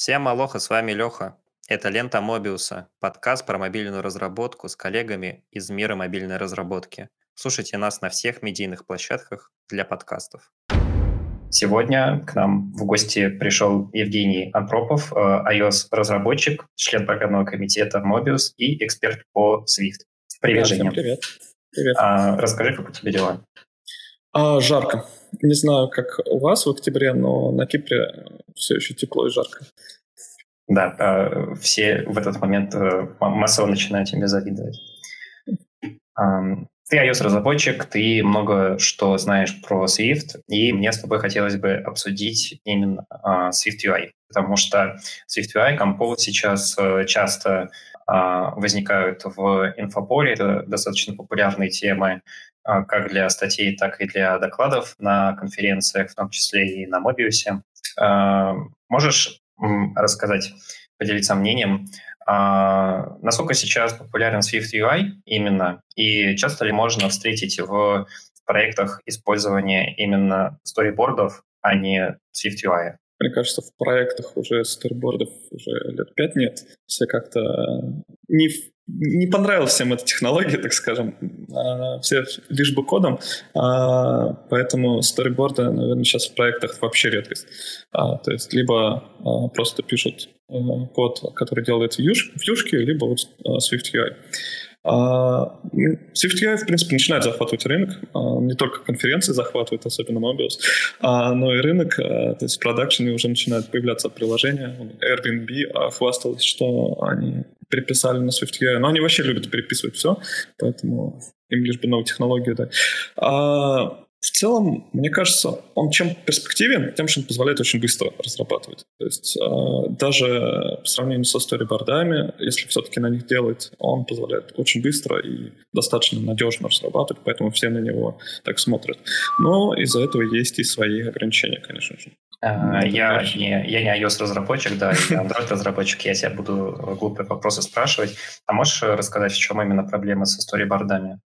Всем алоха, с вами Леха. Это «Лента Мобиуса», подкаст про мобильную разработку с коллегами из мира мобильной разработки. Слушайте нас на всех медийных площадках для подкастов. Сегодня к нам в гости пришел Евгений Антропов, э, iOS-разработчик, член программного комитета Mobius и эксперт по Swift. Привет, Женя. Привет. Привет. А, расскажи, как у тебя дела? А, жарко. Не знаю, как у вас в октябре, но на Кипре все еще тепло и жарко. Да, а, все в этот момент э, массово начинают тебе завидовать. Ты iOS-разработчик, ты много что знаешь про Swift, и мне с тобой хотелось бы обсудить именно uh, Swift UI, потому что Swift UI, Compose сейчас uh, часто uh, возникают в инфополе, это достаточно популярные темы как для статей, так и для докладов на конференциях, в том числе и на Mobius. Uh, можешь рассказать, поделиться мнением, а, насколько сейчас популярен Swift UI именно, и часто ли можно встретить в проектах использования именно сторибордов, а не Swift UI? Мне кажется, в проектах уже сторибордов уже лет пять нет. Все как-то не, не понравилась всем эта технология, так скажем. А, все лишь бы кодом. А, поэтому сториборды, наверное, сейчас в проектах вообще редкость. А, то есть либо просто пишут код, который делает вьюшки, либо вот Swift UI. А, Swift UI, в принципе, начинает захватывать рынок. Не только конференции захватывает, особенно Mobius, но и рынок, то есть в продакшене уже начинают появляться приложения. Airbnb хвасталась, что они переписали на Swift UI, но они вообще любят переписывать все, поэтому им лишь бы новую технологию дать. В целом, мне кажется, он чем перспективен, тем, что он позволяет очень быстро разрабатывать. То есть э, даже по сравнению со сторибордами, если все-таки на них делать, он позволяет очень быстро и достаточно надежно разрабатывать, поэтому все на него так смотрят. Но из-за этого есть и свои ограничения, конечно же. Uh, я, не, я не iOS-разработчик, да, я Android-разработчик, я тебя буду глупые вопросы спрашивать. А можешь рассказать, в чем именно проблема со сторибордами?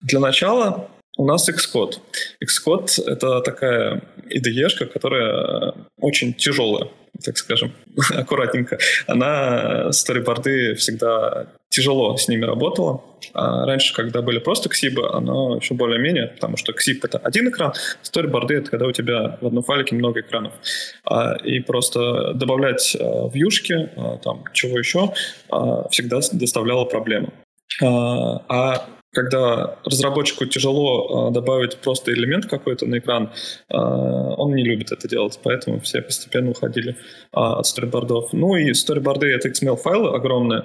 Для начала у нас Xcode. Xcode — это такая IDE, которая очень тяжелая, так скажем, аккуратненько. Она, сториборды, всегда тяжело с ними работала. А раньше, когда были просто ксибы, она еще более-менее, потому что ксиб — это один экран, сториборды — это когда у тебя в одном файлике много экранов. А, и просто добавлять а, вьюшки, а, там, чего еще, а, всегда доставляло проблемы. А, а когда разработчику тяжело э, добавить просто элемент какой-то на экран, э, он не любит это делать, поэтому все постепенно уходили э, от сторибордов. Ну и сториборды — это XML-файлы огромные,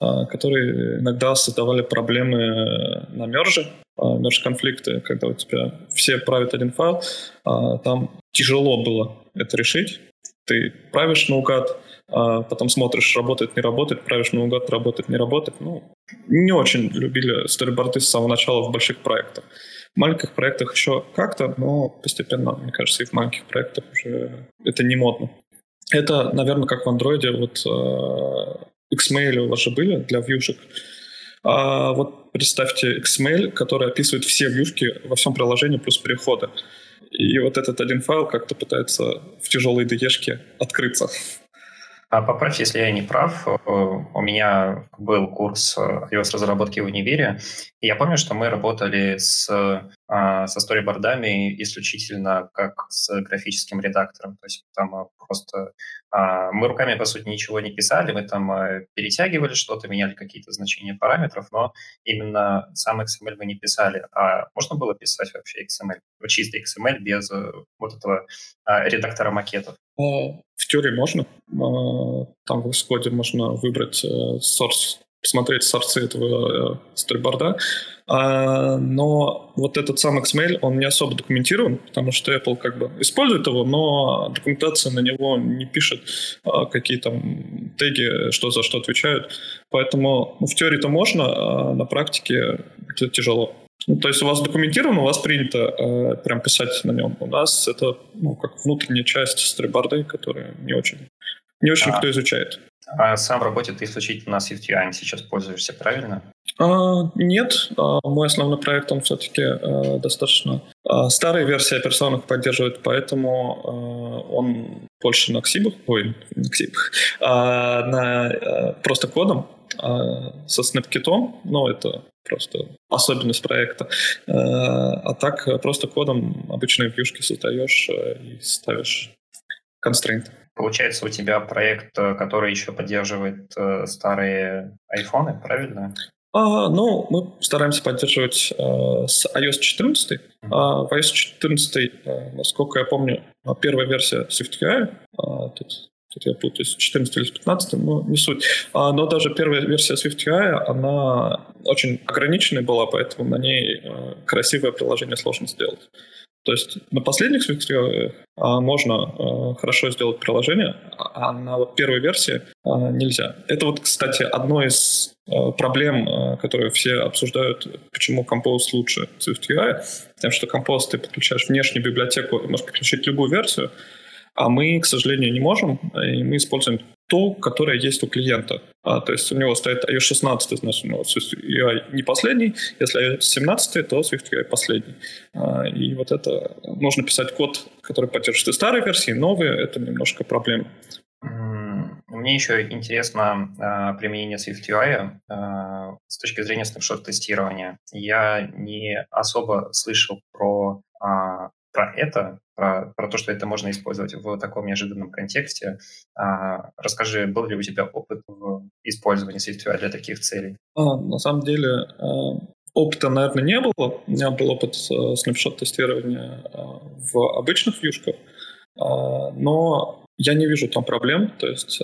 которые иногда создавали проблемы на мерже, мерж-конфликты, когда у тебя все правят один файл, там тяжело было это решить. Ты правишь наугад, а потом смотришь, работает, не работает, правишь наугад, работает, не работает. Ну, не очень любили сториборды с самого начала в больших проектах. В маленьких проектах еще как-то, но постепенно, мне кажется, и в маленьких проектах уже это не модно. Это, наверное, как в андроиде, вот э, XML у вас же были для вьюшек. А вот представьте XML, который описывает все вьюшки во всем приложении плюс переходы. И вот этот один файл как-то пытается в тяжелой IDE открыться. А поправь, если я не прав. У меня был курс iOS-разработки в универе, и я помню, что мы работали с, со сторибордами исключительно как с графическим редактором. То есть там э, просто а, мы руками, по сути, ничего не писали, мы там перетягивали что-то, меняли какие-то значения параметров, но именно сам XML мы не писали. А можно было писать вообще XML? Чистый XML без вот этого а, редактора макетов? В теории можно. А, там в исходе можно выбрать э, source, посмотреть сорцы этого э, сториборда. А, но вот этот сам XML, он не особо документирован, потому что Apple как бы использует его, но документация на него не пишет, а, какие там теги, что за что отвечают. Поэтому ну, в теории-то можно, а на практике это тяжело. Ну, то есть у вас документировано, у вас принято э, прям писать на нем. У нас это ну, как внутренняя часть стриборды, которая не очень не очень а, кто изучает. А сам в работе ты исключительно SwiftUI сейчас пользуешься, правильно? А, нет, а, мой основной проект, он все-таки а, достаточно а, старая версия операционных поддерживает, поэтому а, он больше на Xib, ой, на Xib, а, на а, просто кодом а, со SnapKit, ну, это просто особенность проекта. А, так просто кодом обычные вьюшки создаешь и ставишь constraint. Получается, у тебя проект, э, который еще поддерживает э, старые айфоны, правильно? А, ну, мы стараемся поддерживать э, с iOS 14. Mm-hmm. А, в iOS 14, э, насколько я помню, первая версия SwiftUI, а, тут, тут я путаюсь, 14 или 15, но не суть. А, но даже первая версия SwiftUI, она очень ограниченной была, поэтому на ней э, красивое приложение сложно сделать. То есть на последних свитке а, можно а, хорошо сделать приложение, а на первой версии а, нельзя. Это вот, кстати, одно из проблем, которые все обсуждают, почему Compose лучше SwiftUI, потому что Compose ты подключаешь внешнюю библиотеку, можешь подключить любую версию, а мы, к сожалению, не можем, и мы используем ту, которая есть у клиента. А, то есть у него стоит iOS 16, значит, у него SwiftUI не последний. Если iOS 17, то SwiftUI последний. А, и вот это нужно писать код, который поддерживает и старые версии, и новые. Это немножко проблема. Мне еще интересно э, применение SwiftUI э, с точки зрения снапшот-тестирования. Я не особо слышал про про это, про, про то, что это можно использовать в таком неожиданном контексте. А, расскажи, был ли у тебя опыт в использовании SwiftUI для таких целей? А, на самом деле а, опыта, наверное, не было. У меня был опыт снапшот-тестирования а, в обычных вьюшках, а, но я не вижу там проблем. То есть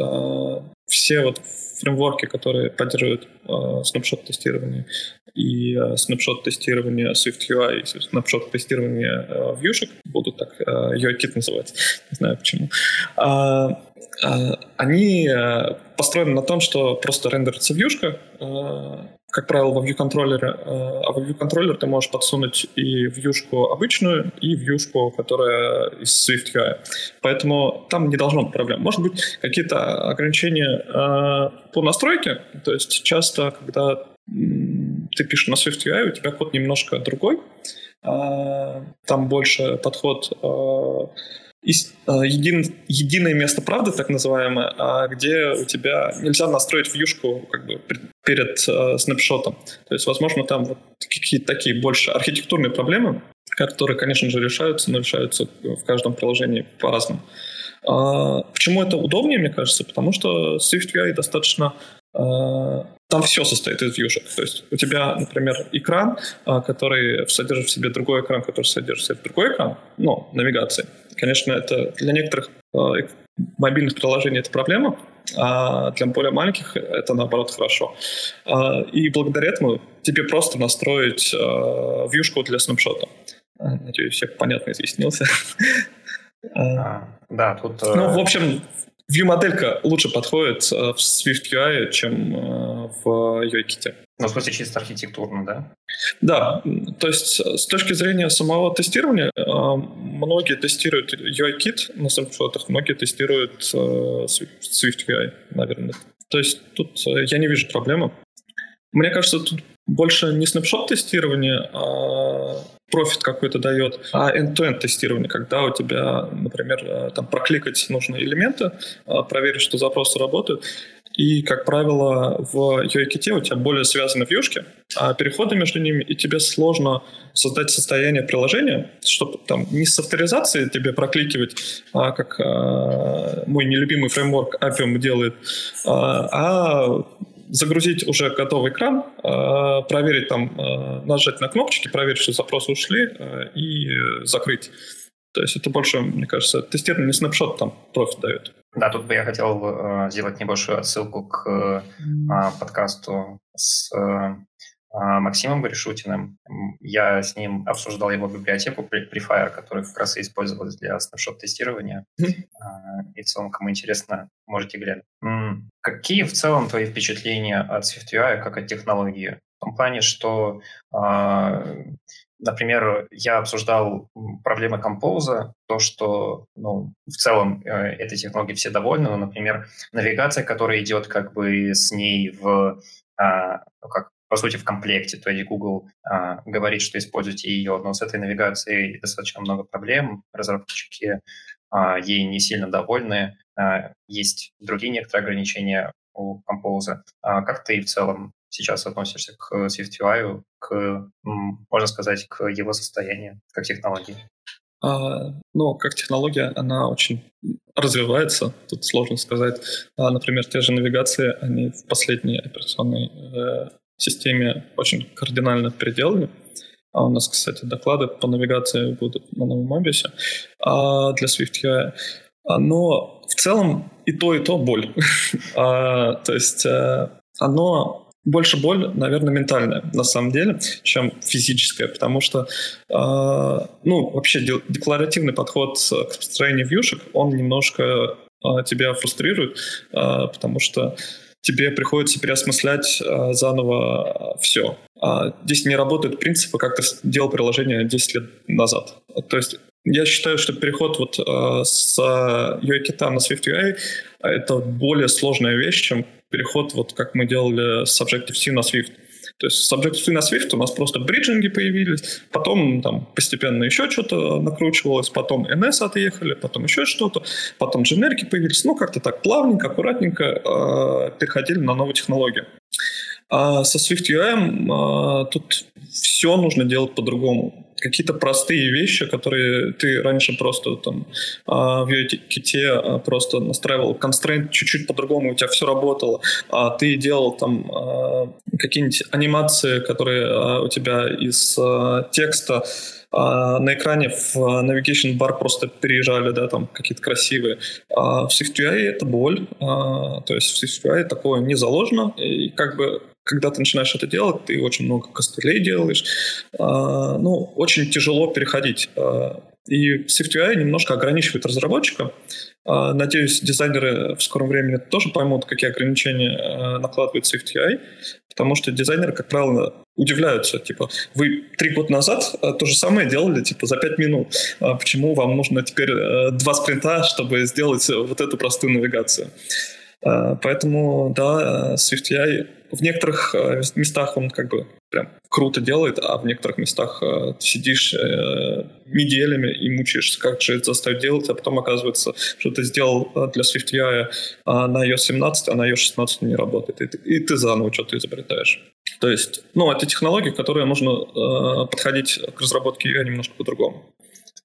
все вот фреймворки, которые поддерживают э, снапшот-тестирование и э, снапшот-тестирование SwiftUI и снапшот-тестирование э, вьюшек, будут так э, UI-кит называть, не знаю почему, э, э, они построены на том, что просто рендерится вьюшка, э, как правило, во view-контроллере, э, а во view-контроллер ты можешь подсунуть и вьюшку обычную, и вьюшку, которая из SwiftUI. Поэтому там не должно быть проблем. Может быть, какие-то ограничения э, по настройке. То есть часто, когда ты пишешь на SwiftUI, у тебя код немножко другой. Э, там больше подход а, един, единое место правды, так называемое, а где у тебя нельзя настроить вьюшку как бы перед э, снапшотом. То есть, возможно, там вот какие-то такие больше архитектурные проблемы, которые, конечно же, решаются, но решаются в каждом приложении по-разному. А, почему это удобнее, мне кажется? Потому что SwiftUI достаточно там все состоит из вьюшек. То есть у тебя, например, экран, который содержит в себе другой экран, который содержит в себе другой экран, ну, навигации. Конечно, это для некоторых э, мобильных приложений это проблема, а для более маленьких это наоборот хорошо. А, и благодаря этому тебе просто настроить э, вьюшку для снапшота. Надеюсь, я понятно изъяснился. А, да, тут... Ну, в общем, View-моделька лучше подходит в Swift UI, чем в UIKit. Ну, в смысле, чисто архитектурно, да? Да, то есть с точки зрения самого тестирования, многие тестируют UI-кит на снапшотах, многие тестируют Swift UI, наверное. То есть тут э, я не вижу проблемы. Мне кажется, тут больше не снапшот тестирование, а профит какой-то дает, а end-to-end тестирование, когда у тебя, например, э, там прокликать нужные элементы, проверить, что запросы работают, и, как правило, в UIKit у тебя более связаны вьюшки, а переходы между ними, и тебе сложно создать состояние приложения, чтобы там не с авторизацией тебе прокликивать, а как а, мой нелюбимый фреймворк Appium делает, а, а загрузить уже готовый экран, а, проверить там, а, нажать на кнопочки, проверить, что запросы ушли, а, и закрыть. То есть это больше, мне кажется, тестирование снапшот там профит дает. Да, тут бы я хотел э, сделать небольшую отсылку к э, подкасту с э, Максимом Гришутиным. Я с ним обсуждал его библиотеку Prefire, которая как раз и использовалась для снапшот-тестирования. И в целом, кому интересно, можете глянуть. Какие в целом твои впечатления от SwiftUI как от технологии? В том плане, что например, я обсуждал проблемы композа, то, что ну, в целом э, этой технологией все довольны, но, например, навигация, которая идет как бы с ней в, а, ну, как по сути, в комплекте. То есть Google а, говорит, что используйте ее, но с этой навигацией достаточно много проблем. Разработчики а, ей не сильно довольны. А, есть другие некоторые ограничения у Compose. А как ты в целом сейчас относишься к SwiftUI, к, можно сказать, к его состоянию, как технологии? А, ну, как технология, она очень развивается, тут сложно сказать. А, например, те же навигации, они в последней операционной э, системе очень кардинально переделали. А у нас, кстати, доклады по навигации будут на новом Мобисе а для SwiftUI. А, но в целом и то, и то боль. а, то есть э, оно больше боль, наверное, ментальная на самом деле, чем физическая, потому что, э, ну, вообще декларативный подход к построению вьюшек, он немножко тебя фрустрирует, потому что тебе приходится переосмыслять э, заново все. А здесь не работают принципы, как ты делал приложение 10 лет назад. То есть я считаю, что переход вот э, с UI-кита на SwiftUI — это более сложная вещь, чем переход, вот как мы делали с Objective-C на Swift. То есть с Objective-C на Swift у нас просто бриджинги появились, потом там постепенно еще что-то накручивалось, потом NS отъехали, потом еще что-то, потом дженерики появились. Ну, как-то так плавненько, аккуратненько э, переходили на новую технологию. А со SwiftUI э, тут все нужно делать по-другому какие-то простые вещи, которые ты раньше просто там а, в UIKit а, просто настраивал constraint чуть-чуть по-другому, у тебя все работало, а ты делал там а, какие-нибудь анимации, которые у тебя из текста на экране в navigation бар просто переезжали, да, там какие-то красивые. А в SwiftUI это боль, то есть в SwiftUI такое не заложено, и как бы когда ты начинаешь это делать, ты очень много костылей делаешь. А, ну, очень тяжело переходить. А, и SwiftUI немножко ограничивает разработчика. А, надеюсь, дизайнеры в скором времени тоже поймут, какие ограничения накладывает SwiftUI, потому что дизайнеры, как правило, удивляются. Типа, вы три года назад то же самое делали типа за пять минут. Почему вам нужно теперь два спринта, чтобы сделать вот эту простую навигацию? Поэтому, да, SwiftUI в некоторых э, местах он как бы прям круто делает, а в некоторых местах э, ты сидишь э, неделями и мучаешься, как же это заставить делать, а потом оказывается, что ты сделал для SwiftUI а на iOS 17, а на iOS 16 не работает, и ты, и ты заново что-то изобретаешь. То есть, ну, это технология, которой нужно э, подходить к разработке UI немножко по-другому.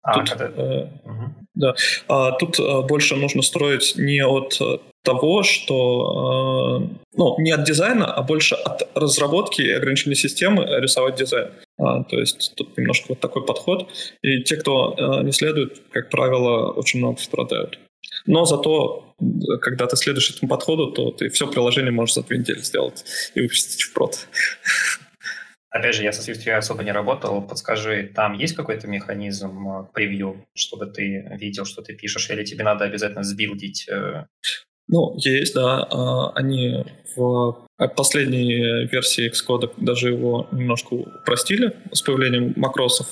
А, тут, когда... э, угу. Да. А тут э, больше нужно строить не от того, что э, ну, не от дизайна, а больше от разработки и ограничительной системы рисовать дизайн. А, то есть тут немножко вот такой подход. И те, кто э, не следует, как правило, очень много страдают. Но зато, когда ты следуешь этому подходу, то ты все приложение можешь за две недели сделать и выпустить в прод. Опять же, я со SwiftUI особо не работал. Подскажи, там есть какой-то механизм э, превью, чтобы ты видел, что ты пишешь, или тебе надо обязательно сбилдить э, ну, есть, да. А, они в последней версии Xcode даже его немножко упростили с появлением макросов,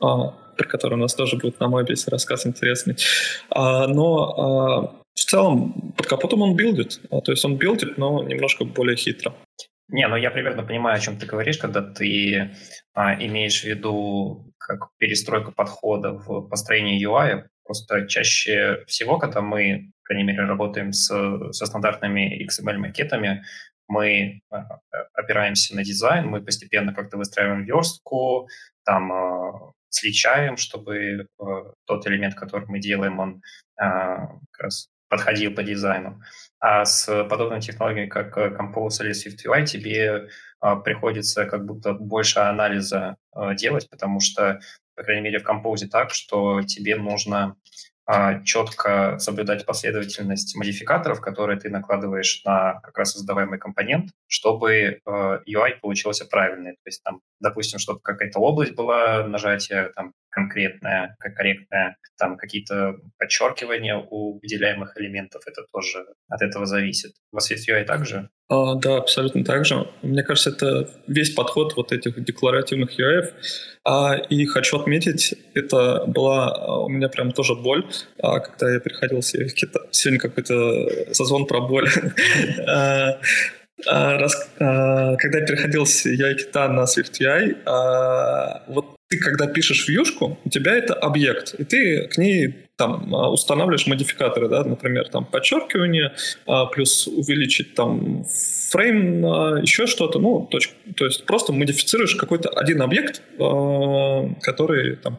а, про которые у нас тоже будет на Мобисе рассказ интересный. А, но в целом под капотом он билдит. То есть он билдит, но немножко более хитро. Не, ну я примерно понимаю, о чем ты говоришь, когда ты а, имеешь в виду как перестройку подхода в построении UI. Просто чаще всего, когда мы по крайней мере, работаем с, со стандартными XML-макетами, мы э, опираемся на дизайн, мы постепенно как-то выстраиваем верстку, там э, сличаем, чтобы э, тот элемент, который мы делаем, он как раз подходил по дизайну. А с подобной технологией, как Compose или SwiftUI, тебе приходится как будто больше анализа делать, потому что, по крайней мере, в Compose так, что тебе нужно а, четко соблюдать последовательность модификаторов, которые ты накладываешь на как раз создаваемый компонент, чтобы э, UI получился правильный. То есть, там, допустим, чтобы какая-то область была нажатия, там, конкретное, как корректное, там какие-то подчеркивания у выделяемых элементов, это тоже от этого зависит. У вас есть UI также? А, да, абсолютно так же. Мне кажется, это весь подход вот этих декларативных UI. А, и хочу отметить, это была а, у меня прям тоже боль, а, когда я переходил с Сегодня какой-то созвон про боль. А, раз, а, когда я переходил с UI-кита на SwiftUI, вот ты когда пишешь вьюшку, у тебя это объект, и ты к ней там устанавливаешь модификаторы, да, например, там подчеркивание, плюс увеличить там фрейм, еще что-то, ну, точка. То есть просто модифицируешь какой-то один объект, который там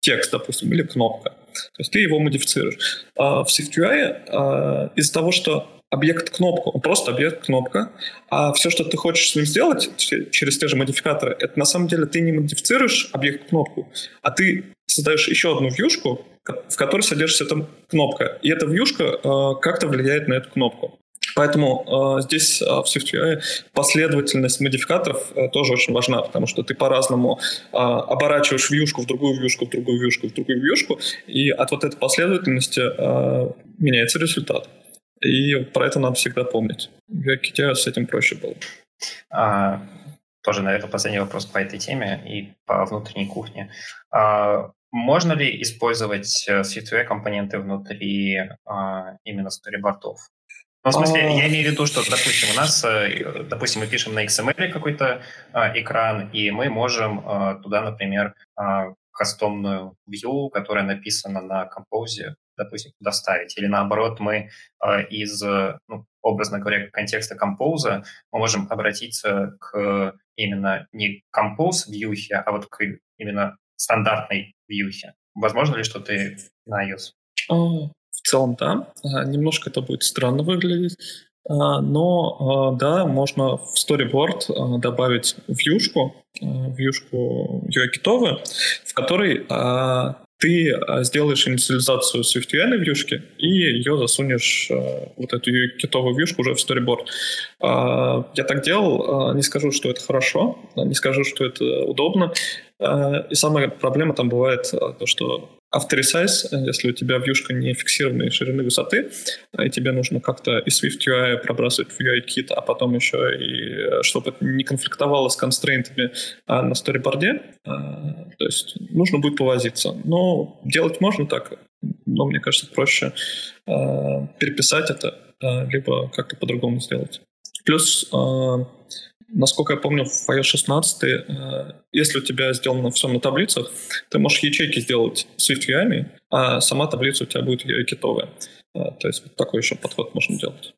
текст, допустим, или кнопка. То есть ты его модифицируешь. в SwiftUI из-за того, что объект кнопку, он просто объект кнопка, а все, что ты хочешь с ним сделать через те же модификаторы, это на самом деле ты не модифицируешь объект кнопку, а ты создаешь еще одну вьюшку, в которой содержится эта кнопка, и эта вьюшка э, как-то влияет на эту кнопку. Поэтому э, здесь э, в SwiftUI последовательность модификаторов э, тоже очень важна, потому что ты по-разному э, оборачиваешь вьюшку в другую вьюшку, в другую вьюшку, в другую вьюшку, и от вот этой последовательности э, меняется результат. И про это надо всегда помнить. В Яките с этим проще было. А, тоже, наверное, последний вопрос по этой теме и по внутренней кухне. А, можно ли использовать э, SwiftUI компоненты внутри а, именно сторибортов? Ну, в смысле, я имею в виду, что, допустим, у нас, э, допустим, мы пишем на XML какой-то а, экран, и мы можем а, туда, например, а, кастомную view, которая написана на Compose, допустим, доставить. Или наоборот, мы э, из, ну, образно говоря, контекста композа мы можем обратиться к именно не compose вьюхе, а вот к именно стандартной вьюхе. Возможно ли что-то на iOS? А, в целом, да. А, немножко это будет странно выглядеть. А, но да, можно в storyboard добавить вьюшку, вьюшку UI-китовую, в которой ты а, сделаешь инициализацию SwiftUI на вьюшке и ее засунешь, а, вот эту китовую вьюшку уже в storyboard. А, я так делал, не скажу, что это хорошо, не скажу, что это удобно. И самая проблема там бывает то, что авторесайз, если у тебя вьюшка не фиксированной ширины высоты, и тебе нужно как-то из SwiftUI пробрасывать в UI-кит, а потом еще и чтобы это не конфликтовало с констрейнтами на сториборде, то есть нужно будет повозиться. Но делать можно так, но мне кажется проще переписать это, либо как-то по-другому сделать. Плюс Насколько я помню, в iOS 16, э, если у тебя сделано все на таблицах, ты можешь ячейки сделать SwiftUI, а сама таблица у тебя будет UI-китовая. Э, то есть вот такой еще подход можно делать.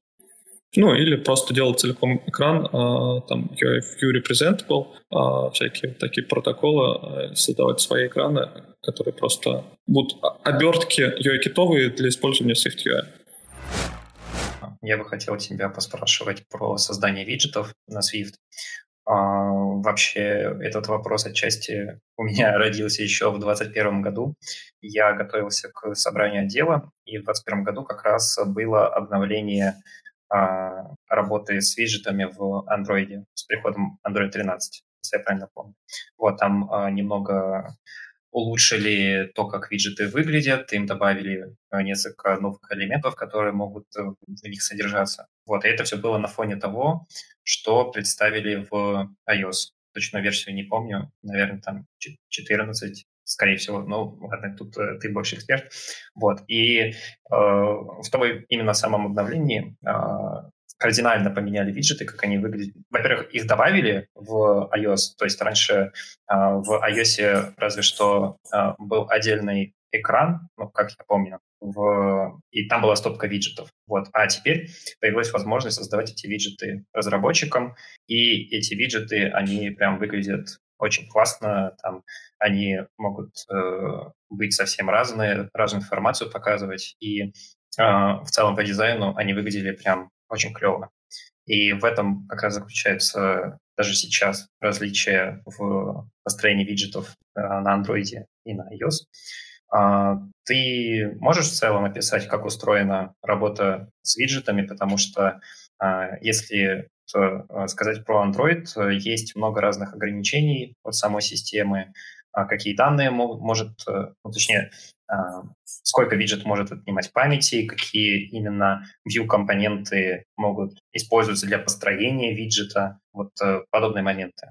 Ну, или просто делать целиком экран, э, там UI View Representable, всякие вот такие протоколы, создавать свои экраны, которые просто будут обертки UI-китовые для использования Я бы хотел тебя поспрашивать про создание виджетов на Swift. А, вообще, этот вопрос отчасти у меня родился еще в 2021 году. Я готовился к собранию отдела, и в 2021 году как раз было обновление а, работы с виджетами в Android с приходом Android 13, если я правильно помню. Вот, там а, немного улучшили то, как виджеты выглядят, им добавили э, несколько новых элементов, которые могут э, в них содержаться. Вот, и это все было на фоне того, что представили в iOS. Точно версию не помню, наверное, там 14, скорее всего. Ну, ладно, тут э, ты больше эксперт. Вот, и э, в том именно самом обновлении э, кардинально поменяли виджеты, как они выглядят. Во-первых, их добавили в iOS, то есть раньше э, в iOS разве что э, был отдельный экран, ну, как я помню, в... и там была стопка виджетов. Вот. А теперь появилась возможность создавать эти виджеты разработчикам, и эти виджеты, они прям выглядят очень классно, там они могут э, быть совсем разные, разную информацию показывать, и э, в целом по дизайну они выглядели прям очень клево. И в этом как раз заключается даже сейчас различие в построении виджетов э, на Android и на iOS. А, ты можешь в целом описать, как устроена работа с виджетами, потому что а, если э, сказать про Android. Есть много разных ограничений от самой системы, а какие данные может, ну, точнее, сколько виджет может отнимать памяти, какие именно view-компоненты могут использоваться для построения виджета, вот подобные моменты.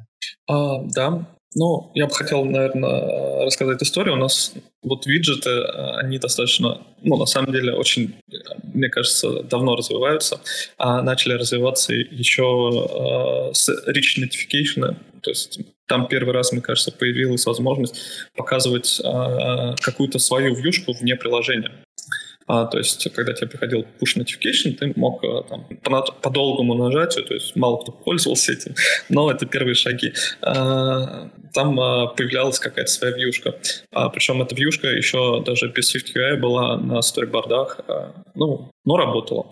А, да, ну, я бы хотел, наверное, рассказать историю. У нас вот виджеты, они достаточно, ну, на самом деле, очень, мне кажется, давно развиваются, а начали развиваться еще э, с Rich Notification, то есть там первый раз, мне кажется, появилась возможность показывать э, какую-то свою вьюшку вне приложения. А, то есть, когда тебе приходил push notification, ты мог а, там, по, по долгому нажатию, то есть мало кто пользовался этим, но это первые шаги. А, там а, появлялась какая-то своя вьюшка. А, причем эта вьюшка еще даже без SwiftUI была на сторибордах, а, ну, но работала.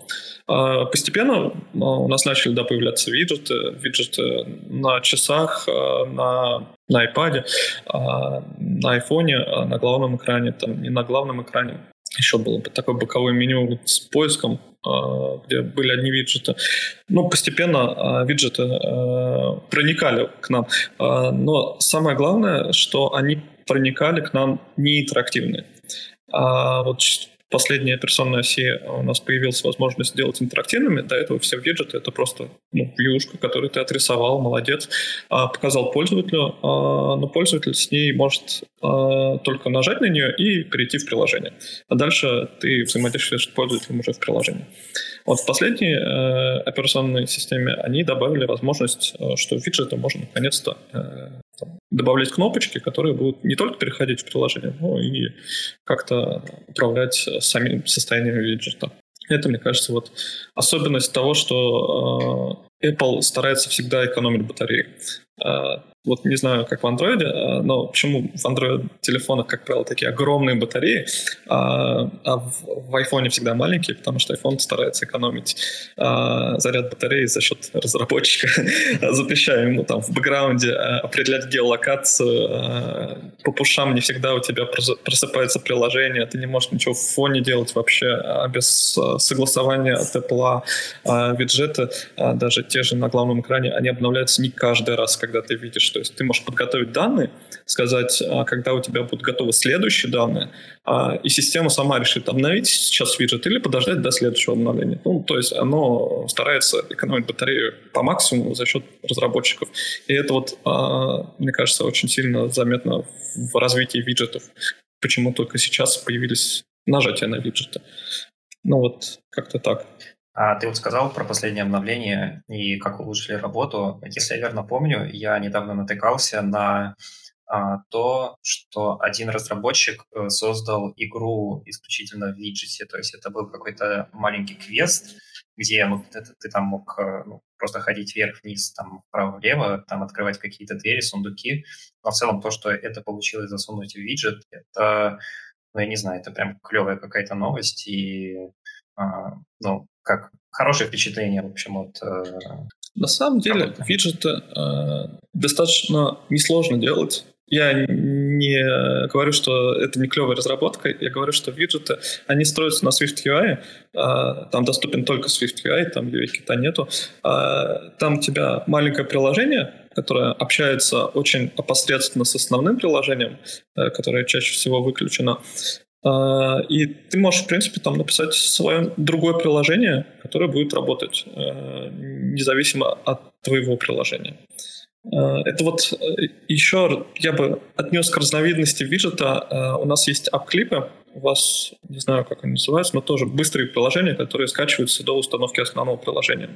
А, постепенно у нас начали да, появляться виджеты, виджеты на часах, на на iPad, на iPhone, на главном экране, там не на главном экране, еще было бы такое боковое меню с поиском, а, где были одни виджеты. Ну, постепенно а, виджеты а, проникали к нам. Но самое главное, что они проникали к нам не интерактивные. А вот последней операционной оси у нас появилась возможность сделать интерактивными. До этого все виджеты — это просто ну, вьюшка, которую ты отрисовал, молодец, а, показал пользователю, а, но пользователь с ней может а, только нажать на нее и перейти в приложение. А дальше ты взаимодействуешь с пользователем уже в приложении. Вот в последней э, операционной системе они добавили возможность, э, что виджеты можно наконец-то э, добавлять кнопочки, которые будут не только переходить в приложение, но и как-то управлять самим состоянием виджета. Это, мне кажется, вот особенность того, что э, Apple старается всегда экономить батареи. Э, вот не знаю, как в Android, а, но почему в Android телефонах, как правило, такие огромные батареи, а, а в, iPhone всегда маленькие, потому что iPhone старается экономить а, заряд батареи за счет разработчика, запрещая ему там в бэкграунде определять геолокацию, по пушам не всегда у тебя просыпается приложение, ты не можешь ничего в фоне делать вообще без согласования от Apple виджеты, даже те же на главном экране, они обновляются не каждый раз, когда ты видишь то есть ты можешь подготовить данные, сказать, а, когда у тебя будут готовы следующие данные, а, и система сама решит обновить сейчас виджет или подождать до следующего обновления. Ну, то есть оно старается экономить батарею по максимуму за счет разработчиков. И это вот, а, мне кажется, очень сильно заметно в развитии виджетов. Почему только сейчас появились нажатия на виджеты. Ну вот, как-то так. А ты вот сказал про последнее обновление и как улучшили работу. Если я верно помню, я недавно натыкался на а, то, что один разработчик э, создал игру исключительно в виджете. То есть это был какой-то маленький квест, где ну, ты, ты там мог э, ну, просто ходить вверх-вниз, там вправо-влево, там открывать какие-то двери, сундуки. Но в целом то, что это получилось засунуть в виджет, это, ну, я не знаю, это прям клевая какая-то новость. И а, ну, как хорошее впечатление, в общем, от... Э, На самом деле, работы. виджеты э, достаточно несложно делать. Я не говорю, что это не клевая разработка, я говорю, что виджеты, они строятся на SwiftUI, э, там доступен только SwiftUI, там UI-кита нету. Э, там у тебя маленькое приложение, которое общается очень опосредственно с основным приложением, э, которое чаще всего выключено. А, и ты можешь, в принципе, там написать свое другое приложение, которое будет работать э, независимо от твоего приложения. Э, это вот э, еще я бы отнес к разновидности виджета. У нас есть ап-клипы, у вас, не знаю, как они называются, но тоже быстрые приложения, которые скачиваются до установки основного приложения.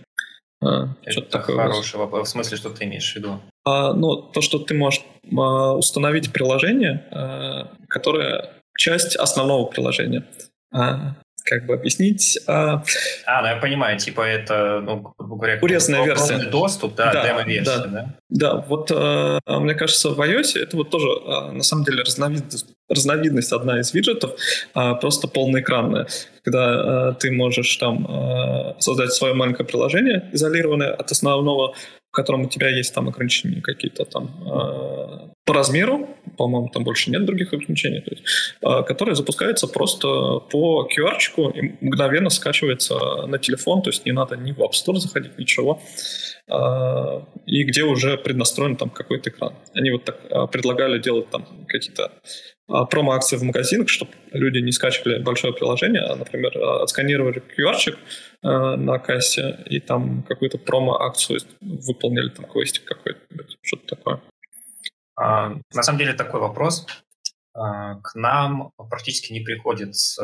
Это такое хороший вопрос. В смысле, что ты имеешь в виду? А, ну, то, что ты можешь а, установить приложение, а, которое часть основного приложения. А, как бы объяснить. А, а, ну я понимаю, типа это, ну, грубо говоря, урезанная версия. доступ, да, да демо-версия, да, да? Да, вот э, мне кажется, в iOS это вот тоже э, на самом деле разновидность, разновидность одна из виджетов, э, просто полноэкранная, когда э, ты можешь там э, создать свое маленькое приложение, изолированное от основного, котором у тебя есть там ограничения какие-то там э, по размеру, по-моему, там больше нет других ограничений, то есть, э, которые запускаются просто по QR-чику и мгновенно скачивается на телефон, то есть не надо ни в App Store заходить, ничего, э, и где уже преднастроен там какой-то экран. Они вот так предлагали делать там какие-то промо-акции в магазинах, чтобы люди не скачивали большое приложение, а, например, а, отсканировали QR-чик на кассе и там какую-то промо-акцию выполнили, там квестик какой-то, что-то такое. А, на самом деле такой вопрос. А, к нам практически не приходит с,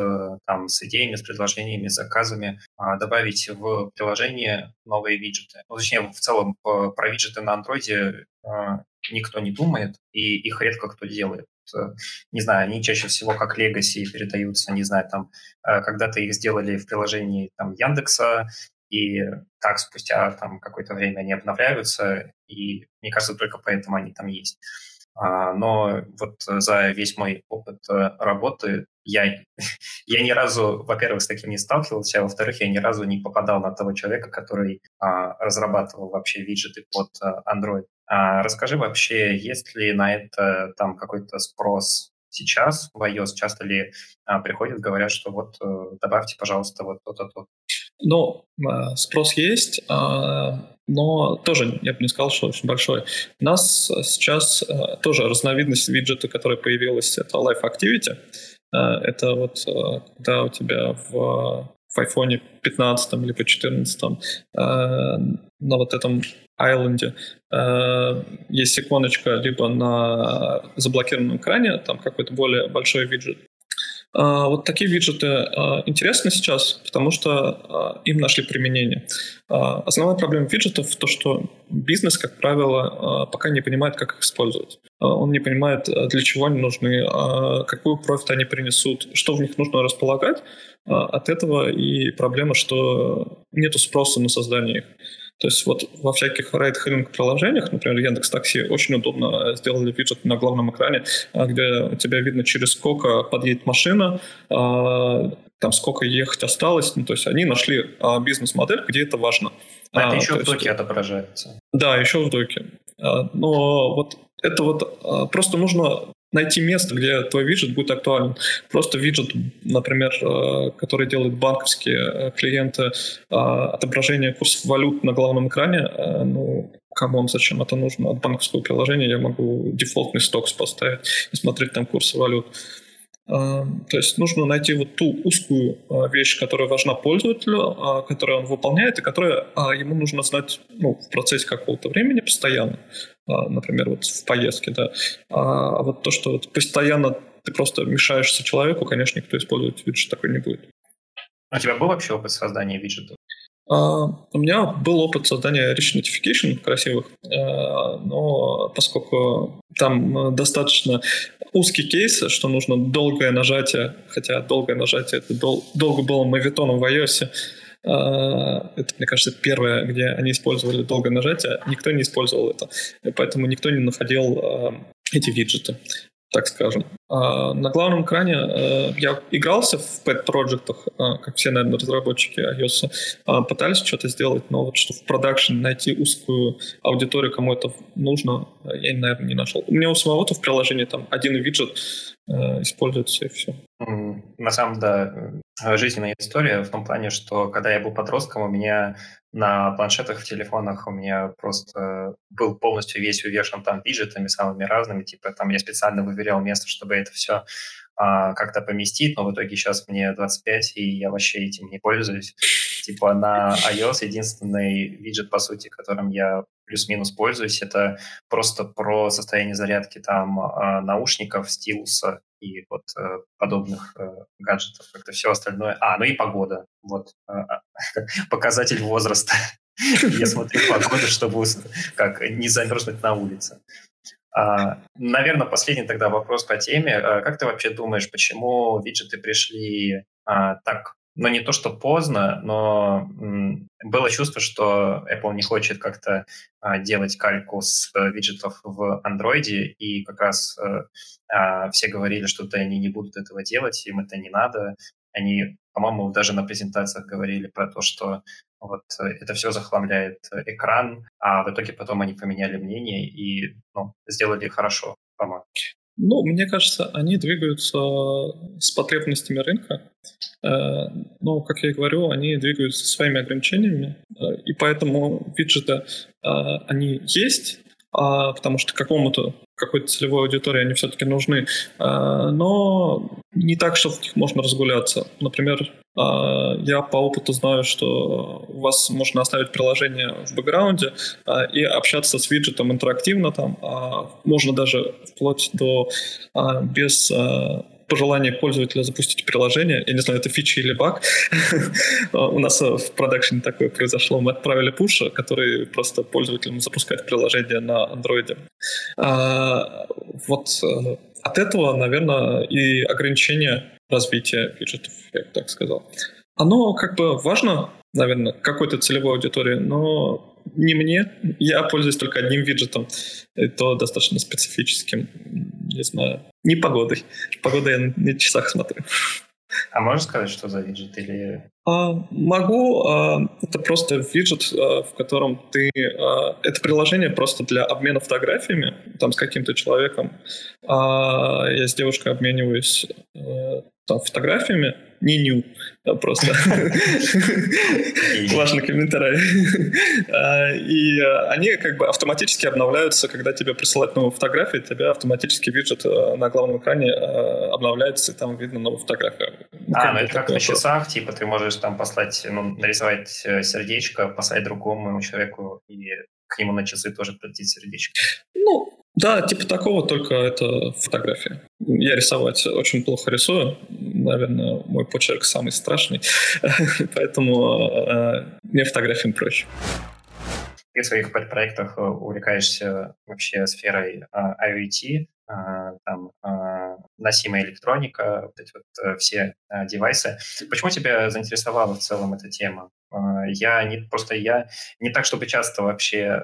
там, с идеями, с предложениями, с заказами а, добавить в приложение новые виджеты. Ну, точнее, в целом про виджеты на андроиде никто не думает, и их редко кто делает. Не знаю, они чаще всего как Legacy передаются, не знаю, там, когда-то их сделали в приложении там, Яндекса, и так спустя там какое-то время они обновляются, и мне кажется, только поэтому они там есть. А, но вот за весь мой опыт э, работы я, я ни разу, во-первых, с таким не сталкивался, а во-вторых, я ни разу не попадал на того человека, который а, разрабатывал вообще виджеты под Android. А, расскажи вообще, есть ли на это там какой-то спрос сейчас в iOS? Часто ли а, приходят, говорят, что вот а, добавьте, пожалуйста, вот то-то, то. Ну, спрос есть, но тоже я бы не сказал, что очень большой. У нас сейчас э, тоже разновидность виджета, которая появилась, это Life Activity. Э, это вот э, когда у тебя в, в iPhone 15 либо 14 на вот этом айленде есть иконочка либо на заблокированном экране, там какой-то более большой виджет, а, вот такие виджеты а, интересны сейчас, потому что им нашли применение. Основная проблема виджетов в том, что бизнес, как правило, пока не понимает, как их использовать. Он не понимает, для чего они нужны, какую профит они принесут, что в них нужно располагать. От этого и проблема, что нет спроса на создание их. То есть вот во всяких ride-hailing приложениях, например, Яндекс Такси, очень удобно э, сделали виджет на главном экране, э, где у тебя видно, через сколько подъедет машина, э, там сколько ехать осталось. Ну, то есть они нашли бизнес-модель, где это важно. А, это еще в доке отображается. Да, еще в доке. Но вот это вот просто нужно найти место, где твой виджет будет актуален. Просто виджет, например, э, который делают банковские э, клиенты, э, отображение курсов валют на главном экране, ну, come on, зачем это нужно? От банковского приложения я могу дефолтный Stocks поставить и смотреть там курсы валют. То есть нужно найти вот ту узкую вещь, которая важна пользователю, которую он выполняет, и которая ему нужно знать ну, в процессе какого-то времени постоянно. А, например, вот в поездке, да. А вот то, что вот постоянно ты просто мешаешься человеку, конечно, никто использовать виджет такой не будет. А у тебя был вообще опыт создания виджетов? Uh, у меня был опыт создания rich notification красивых, uh, но поскольку там достаточно узкий кейс, что нужно долгое нажатие, хотя долгое нажатие это дол- долго было мавитоном в iOS, а, это, мне кажется, первое, где они использовали долгое нажатие. Никто не использовал это. Поэтому никто не находил а, эти виджеты так скажем. А на главном экране э, я игрался в пэт-проектах, э, как все, наверное, разработчики iOS, э, пытались что-то сделать, но вот что в продакшн найти узкую аудиторию, кому это нужно, я, наверное, не нашел. У меня у самого-то в приложении там один виджет э, используется и все. На самом деле, да, жизненная история в том плане, что когда я был подростком, у меня на планшетах, в телефонах у меня просто был полностью весь увешан там виджетами самыми разными, типа там я специально выверял место, чтобы это все а, как-то поместить, но в итоге сейчас мне 25, и я вообще этим не пользуюсь. Типа на iOS единственный виджет, по сути, которым я плюс-минус пользуюсь, это просто про состояние зарядки там а, наушников, стилуса и вот э, подобных э, гаджетов, как-то все остальное. А, ну и погода. Вот э, показатель возраста. Я смотрю погоду, чтобы как не замерзнуть на улице. А, наверное, последний тогда вопрос по теме. А, как ты вообще думаешь, почему виджеты пришли а, так но не то, что поздно, но было чувство, что Apple не хочет как-то делать кальку с э, виджетов в Android, и как раз э, все говорили, что да, они не будут этого делать, им это не надо. Они, по-моему, даже на презентациях говорили про то, что вот это все захламляет экран, а в итоге потом они поменяли мнение и ну, сделали хорошо, по-моему. Ну, мне кажется, они двигаются с потребностями рынка. Э, но, как я и говорю, они двигаются своими ограничениями, э, и поэтому виджеты, э, они есть, потому что какому-то какой-то целевой аудитории они все-таки нужны, но не так, что в них можно разгуляться. Например, я по опыту знаю, что у вас можно оставить приложение в бэкграунде и общаться с виджетом интерактивно там. А можно даже вплоть до без пожелание пользователя запустить приложение. Я не знаю, это фича или баг. У нас в продакшене такое произошло. Мы отправили пуш, который просто пользователям запускает приложение на андроиде. Вот э, от этого, наверное, и ограничение развития виджетов, я бы так сказал. Оно как бы важно, наверное, какой-то целевой аудитории, но не мне. Я пользуюсь только одним виджетом, и то достаточно специфическим. Не знаю, не погодой. Погода я на часах смотрю. А можешь сказать, что за виджет или... А, могу. А, это просто виджет, а, в котором ты... А, это приложение просто для обмена фотографиями, там с каким-то человеком. А, я с девушкой обмениваюсь а, там, фотографиями, не ню, а просто важный комментарий. А, и а, они как бы автоматически обновляются, когда тебе присылают новую фотографию, тебя автоматически виджет на главном экране обновляется, и там видно новую фотографию. Ну, а, ну это как на часах, типа ты можешь там послать, ну, нарисовать э, сердечко, послать другому человеку, и к нему на часы тоже прилетит сердечко. Ну, да, типа такого, только это фотография. Я рисовать очень плохо рисую. Наверное, мой почерк самый страшный. Поэтому э, мне фотографиям проще. Ты в своих проектах э, увлекаешься вообще сферой э, IoT, там, носимая электроника, вот эти вот все девайсы. Почему тебя заинтересовала в целом эта тема? Я не просто я не так, чтобы часто вообще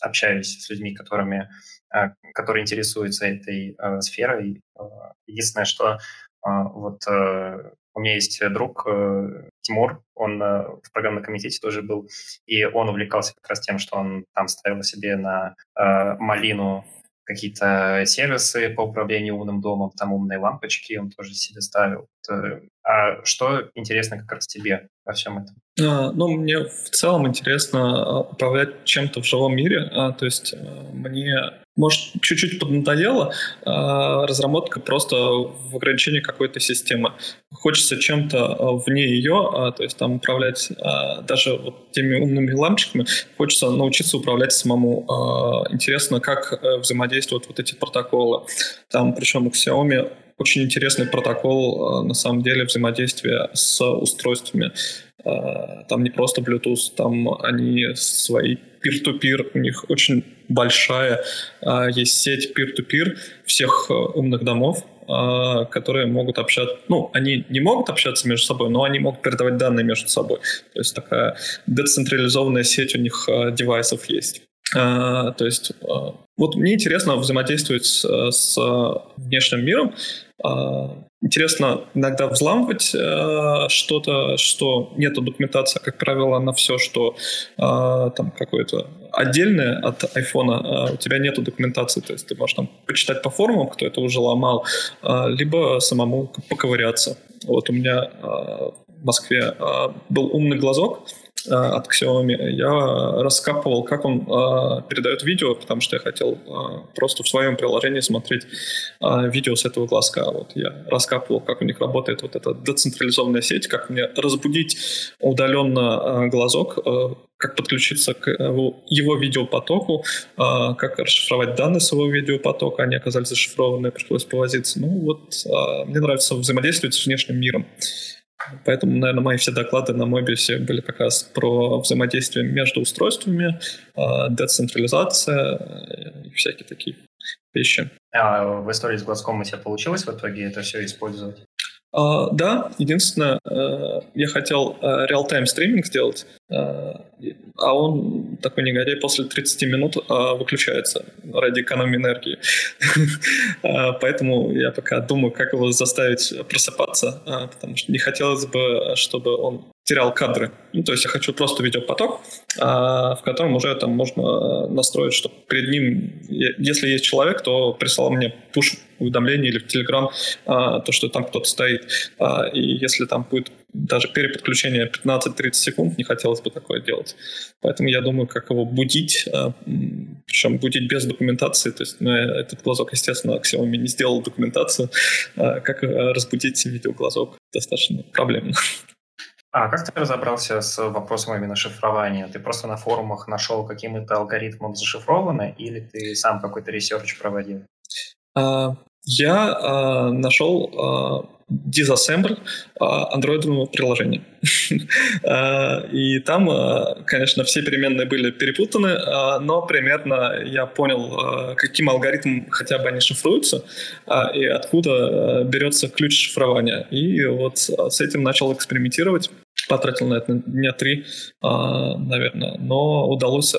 общаюсь с людьми, которыми а, которые интересуются этой э, сферой. А, единственное, что а, вот э, у меня есть друг э, Тимур, он в программном комитете тоже был, и он увлекался как раз тем, что он там ставил себе на малину какие-то сервисы по управлению умным домом, там умные лампочки он тоже себе ставил. А что интересно как раз тебе во всем этом? А, ну, мне в целом интересно управлять чем-то в живом мире. А, то есть мне может, чуть-чуть поднадоело, а разработка просто в ограничении какой-то системы. Хочется чем-то а, вне ее, а, то есть там управлять а, даже вот теми умными лампочками, хочется научиться управлять самому. Интересно, как э, взаимодействуют вот эти протоколы. Там, причем у Xiaomi очень интересный протокол, на самом деле, взаимодействия с устройствами. Там не просто Bluetooth, там они свои peer-to-peer, у них очень большая а, есть сеть peer-to-peer всех э, умных домов, которые могут общаться, ну, они не могут общаться между собой, но они могут передавать данные между собой. То есть такая децентрализованная сеть у них девайсов есть. То есть вот мне интересно взаимодействовать с, с внешним миром, Интересно иногда взламывать э, что-то, что нету документации, как правило, на все, что э, там какое-то отдельное от айфона, э, у тебя нету документации, то есть ты можешь там почитать по форумам, кто это уже ломал, э, либо самому поковыряться. Вот у меня э, в Москве э, был умный глазок, Э, от Xiaomi, я раскапывал, как он э, передает видео, потому что я хотел э, просто в своем приложении смотреть э, видео с этого глазка. Вот я раскапывал, как у них работает вот эта децентрализованная сеть, как мне разбудить удаленно э, глазок, э, как подключиться к его, его видеопотоку, э, как расшифровать данные своего видеопотока, они оказались зашифрованы, пришлось повозиться. Ну вот, э, мне нравится взаимодействовать с внешним миром. Поэтому, наверное, мои все доклады на Mobius были как раз про взаимодействие между устройствами, а, децентрализация э, и всякие такие вещи. А в истории с глазком у тебя получилось в итоге это все использовать? Uh, да, единственное, uh, я хотел uh, real-time стриминг сделать, а он, такой негодяй, после 30 минут выключается ради экономии энергии. Поэтому я пока думаю, как его заставить просыпаться, потому что не хотелось бы, чтобы он терял кадры. Ну, то есть я хочу просто видеопоток, а, в котором уже там можно настроить, чтобы перед ним, если есть человек, то прислал мне push уведомление или в Telegram, а, то, что там кто-то стоит. А, и если там будет даже переподключение 15-30 секунд, не хотелось бы такое делать. Поэтому я думаю, как его будить, а, причем будить без документации. То есть ну, этот глазок, естественно, Xiaomi не сделал документацию. Как разбудить видеоглазок достаточно проблемно. А как ты разобрался с вопросом именно шифрования? Ты просто на форумах нашел каким-то алгоритмом зашифровано, или ты сам какой-то research проводил? я нашел дизассембль э, андроидного приложения. э, и там, э, конечно, все переменные были перепутаны, но примерно я понял, каким алгоритмом хотя бы они шифруются и откуда берется ключ шифрования. И вот с этим начал экспериментировать. Потратил на это дня три, наверное, но удалось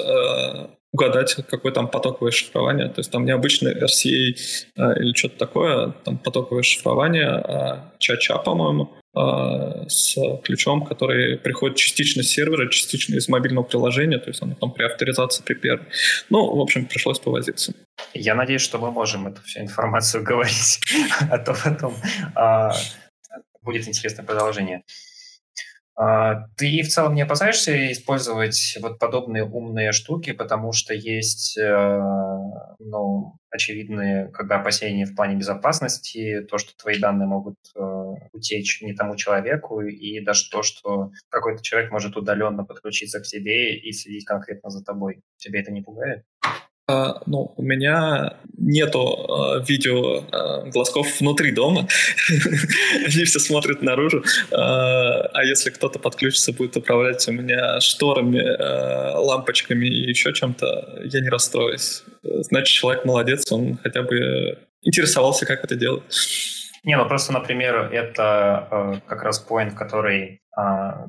угадать, какой там потоковое шифрование. То есть там необычный RCA а, или что-то такое, там потоковое шифрование, а, чача, по-моему, а, с ключом, который приходит частично с сервера, частично из мобильного приложения, то есть оно там при авторизации при первой. Ну, в общем, пришлось повозиться. Я надеюсь, что мы можем эту всю информацию говорить, а то потом будет интересное продолжение. А, ты в целом не опасаешься использовать вот подобные умные штуки, потому что есть, э, ну, очевидные когда опасения в плане безопасности, то, что твои данные могут э, утечь не тому человеку, и даже то, что какой-то человек может удаленно подключиться к тебе и следить конкретно за тобой. Тебе это не пугает? А, ну, у меня нету э, видео э, глазков внутри дома. Они все смотрят наружу. Э, а если кто-то подключится, будет управлять у меня шторами, э, лампочками и еще чем-то, я не расстроюсь. Значит, человек молодец, он хотя бы интересовался, как это делать. Не, ну просто, например, это э, как раз поинт, который э,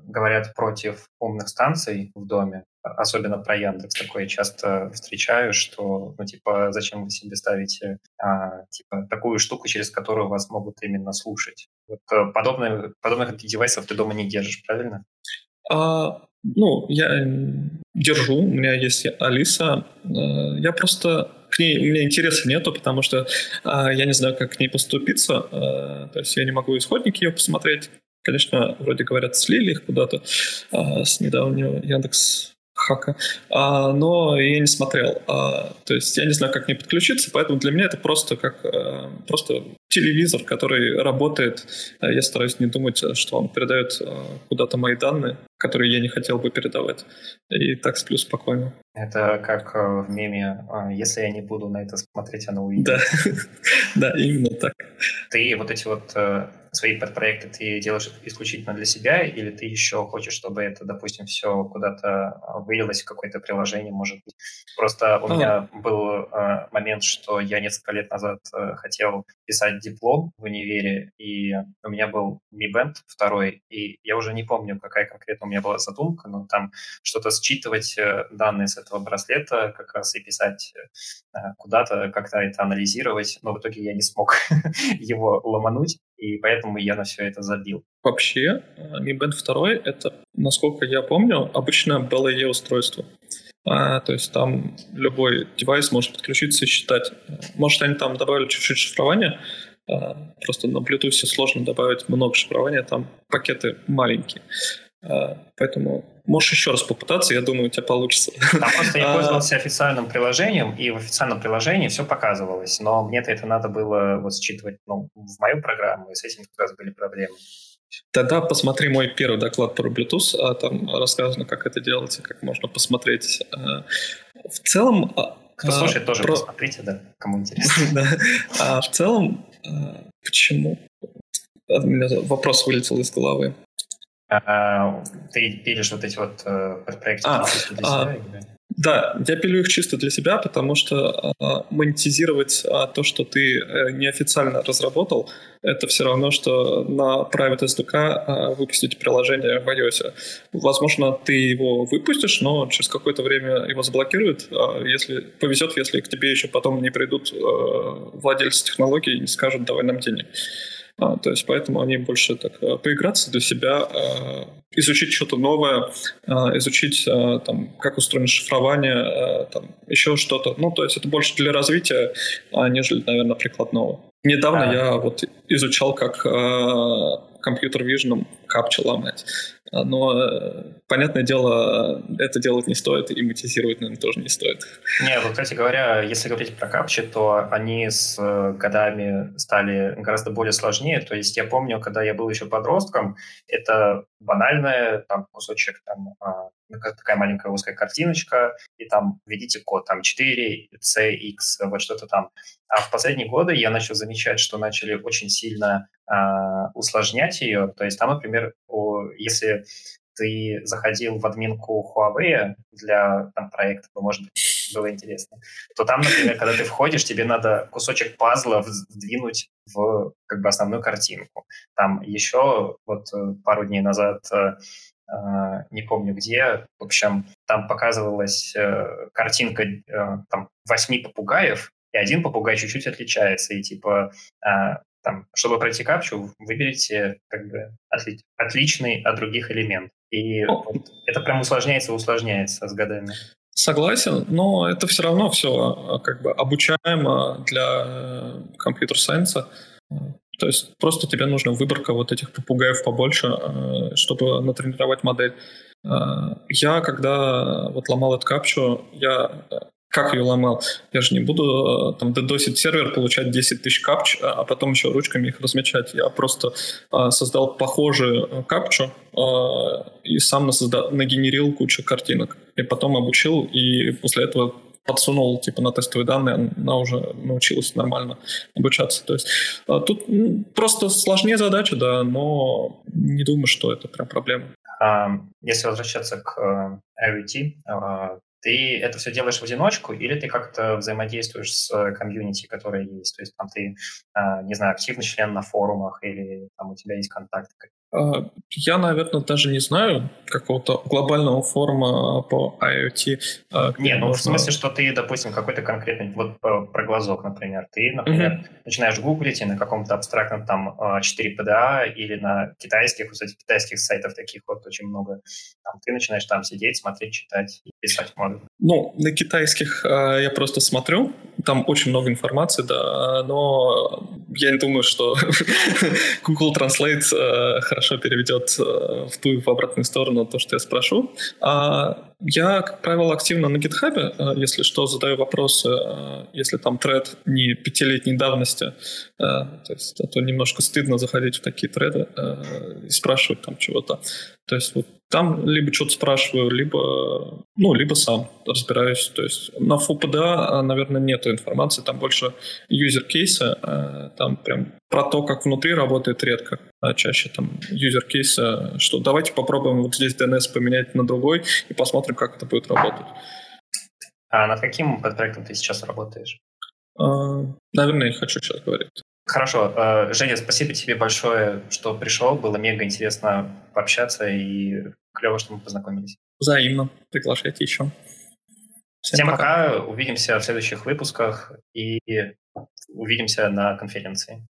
говорят против умных станций в доме, особенно про Яндекс. Такое часто встречаю, что, ну, типа, зачем вы себе ставите, а, типа, такую штуку, через которую вас могут именно слушать. Вот э, подобных, подобных девайсов ты дома не держишь, правильно? А, ну, я держу, у меня есть Алиса. Э, я просто к ней у меня интереса нету, потому что а, я не знаю, как к ней поступиться. А, то есть я не могу исходник ее посмотреть. Конечно, вроде говорят, слили их куда-то а, с недавнего Яндекс хака, а, но я не смотрел. А, то есть я не знаю, как к ней подключиться, поэтому для меня это просто как а, просто телевизор, который работает. А я стараюсь не думать, что он передает а, куда-то мои данные, которые я не хотел бы передавать. И так сплю спокойно. Это как э, в меме «Если я не буду на это смотреть, оно увидит». Да, да именно так. Ты вот эти вот э, свои подпроекты ты делаешь исключительно для себя, или ты еще хочешь, чтобы это, допустим, все куда-то вылилось в какое-то приложение, может быть? Просто у а. меня был э, момент, что я несколько лет назад э, хотел писать диплом в универе, и у меня был Mi Band второй, и я уже не помню, какая конкретно меня была задумка, но там что-то считывать э, данные с этого браслета как раз и писать э, куда-то, как-то это анализировать, но в итоге я не смог его ломануть, и поэтому я на все это забил. Вообще, Mi Band 2 — это, насколько я помню, обычное BLE устройство. А, то есть там любой девайс может подключиться и считать. Может, они там добавили чуть-чуть шифрования, а, просто на Bluetooth сложно добавить много шифрования, там пакеты маленькие. А, поэтому можешь еще раз попытаться, я думаю, у тебя получится. Там просто я а, пользовался официальным приложением, и в официальном приложении все показывалось, но мне-то это надо было вот считывать ну, в мою программу, и с этим как раз были проблемы. Тогда посмотри мой первый доклад про Bluetooth, а там рассказано, как это делается, как можно посмотреть. В целом... Кто слушает, тоже про... посмотрите, да, кому интересно. да. В целом, почему? У меня вопрос вылетел из головы. Ты пилишь вот эти вот э, проекты а, для себя? Да, я пилю их чисто для себя, потому что э, монетизировать э, то, что ты э, неофициально разработал, это все равно, что на Private SDK э, выпустить приложение в iOS. Возможно, ты его выпустишь, но через какое-то время его заблокируют. Э, если повезет, если к тебе еще потом не придут э, владельцы технологий и не скажут, давай нам денег. А, то есть поэтому они больше так поиграться для себя, изучить что-то новое, изучить там, как устроено шифрование, там, еще что-то. Ну, то есть это больше для развития, нежели, наверное, прикладного. Недавно а. я вот изучал, как компьютер виженом капчу ломать. А, но, э, понятное дело, это делать не стоит, и монетизировать, наверное, тоже не стоит. Не, вот, кстати говоря, если говорить про капчи, то они с э, годами стали гораздо более сложнее. То есть я помню, когда я был еще подростком, это банальная там кусочек там а, такая маленькая узкая картиночка, и там введите код там 4, C, X, вот что-то там. А в последние годы я начал замечать, что начали очень сильно э, усложнять ее. То есть там, например, у, если ты заходил в админку Huawei для там, проекта, то, может быть, было интересно, то там, например, когда ты входишь, тебе надо кусочек пазла вдвинуть в как бы основную картинку. Там еще вот э, пару дней назад э, э, не помню где, в общем, там показывалась картинка там восьми попугаев, и один попугай чуть-чуть отличается, и типа там, чтобы пройти капчу, выберите как бы отли- отличный от других элемент. И вот, это прям усложняется усложняется с годами. Согласен, но это все равно все а, как бы обучаемо для э, компьютер-сайенса. То есть просто тебе нужна выборка вот этих попугаев побольше, э, чтобы натренировать модель. Э, я, когда вот ломал эту капчу, я как ее ломал? Я же не буду э, там дедосить сервер, получать 10 тысяч капч, а, а потом еще ручками их размечать. Я просто а, создал похожую э, капчу и сам насозда- нагенерил кучу картинок. И потом обучил, и после этого подсунул типа на тестовые данные, она уже научилась нормально обучаться. То есть тут просто сложнее задача, да, но не думаю, что это прям проблема. Если возвращаться к IoT, ты это все делаешь в одиночку или ты как-то взаимодействуешь с э, комьюнити, которое есть? То есть там ты, а, не знаю, активный член на форумах или там у тебя есть контакты я, наверное, даже не знаю какого-то глобального форума по IoT. А, Нет, ну в смысле, что ты, допустим, какой-то конкретный, вот про глазок, например, ты, например, uh-huh. начинаешь гуглить и на каком-то абстрактном там 4 PDA или на китайских, кстати, китайских сайтов таких вот очень много, там, ты начинаешь там сидеть, смотреть, читать и писать модуль. Ну, на китайских я просто смотрю, там очень много информации, да, но я не думаю, что Google Translate хорошо хорошо переведет э, в ту и в обратную сторону то, что я спрошу. А я, как правило, активно на GitHub, э, если что, задаю вопросы, э, если там тред не пятилетней давности, то есть а то немножко стыдно заходить в такие треды и спрашивать там чего-то. То есть вот там либо что-то спрашиваю, либо, ну, либо сам разбираюсь. То есть на FUPDA, наверное, нету информации, там больше юзер-кейсы, там прям про то, как внутри работает редко, а чаще там юзер-кейсы, что давайте попробуем вот здесь DNS поменять на другой и посмотрим, как это будет работать. А над каким подпроектом ты сейчас работаешь? А, наверное, я хочу сейчас говорить. Хорошо. А, Женя, спасибо тебе большое, что пришел. Было мега интересно пообщаться и клево, что мы познакомились. Взаимно. Приглашайте еще. Всем, Всем пока. пока. Увидимся в следующих выпусках и увидимся на конференции.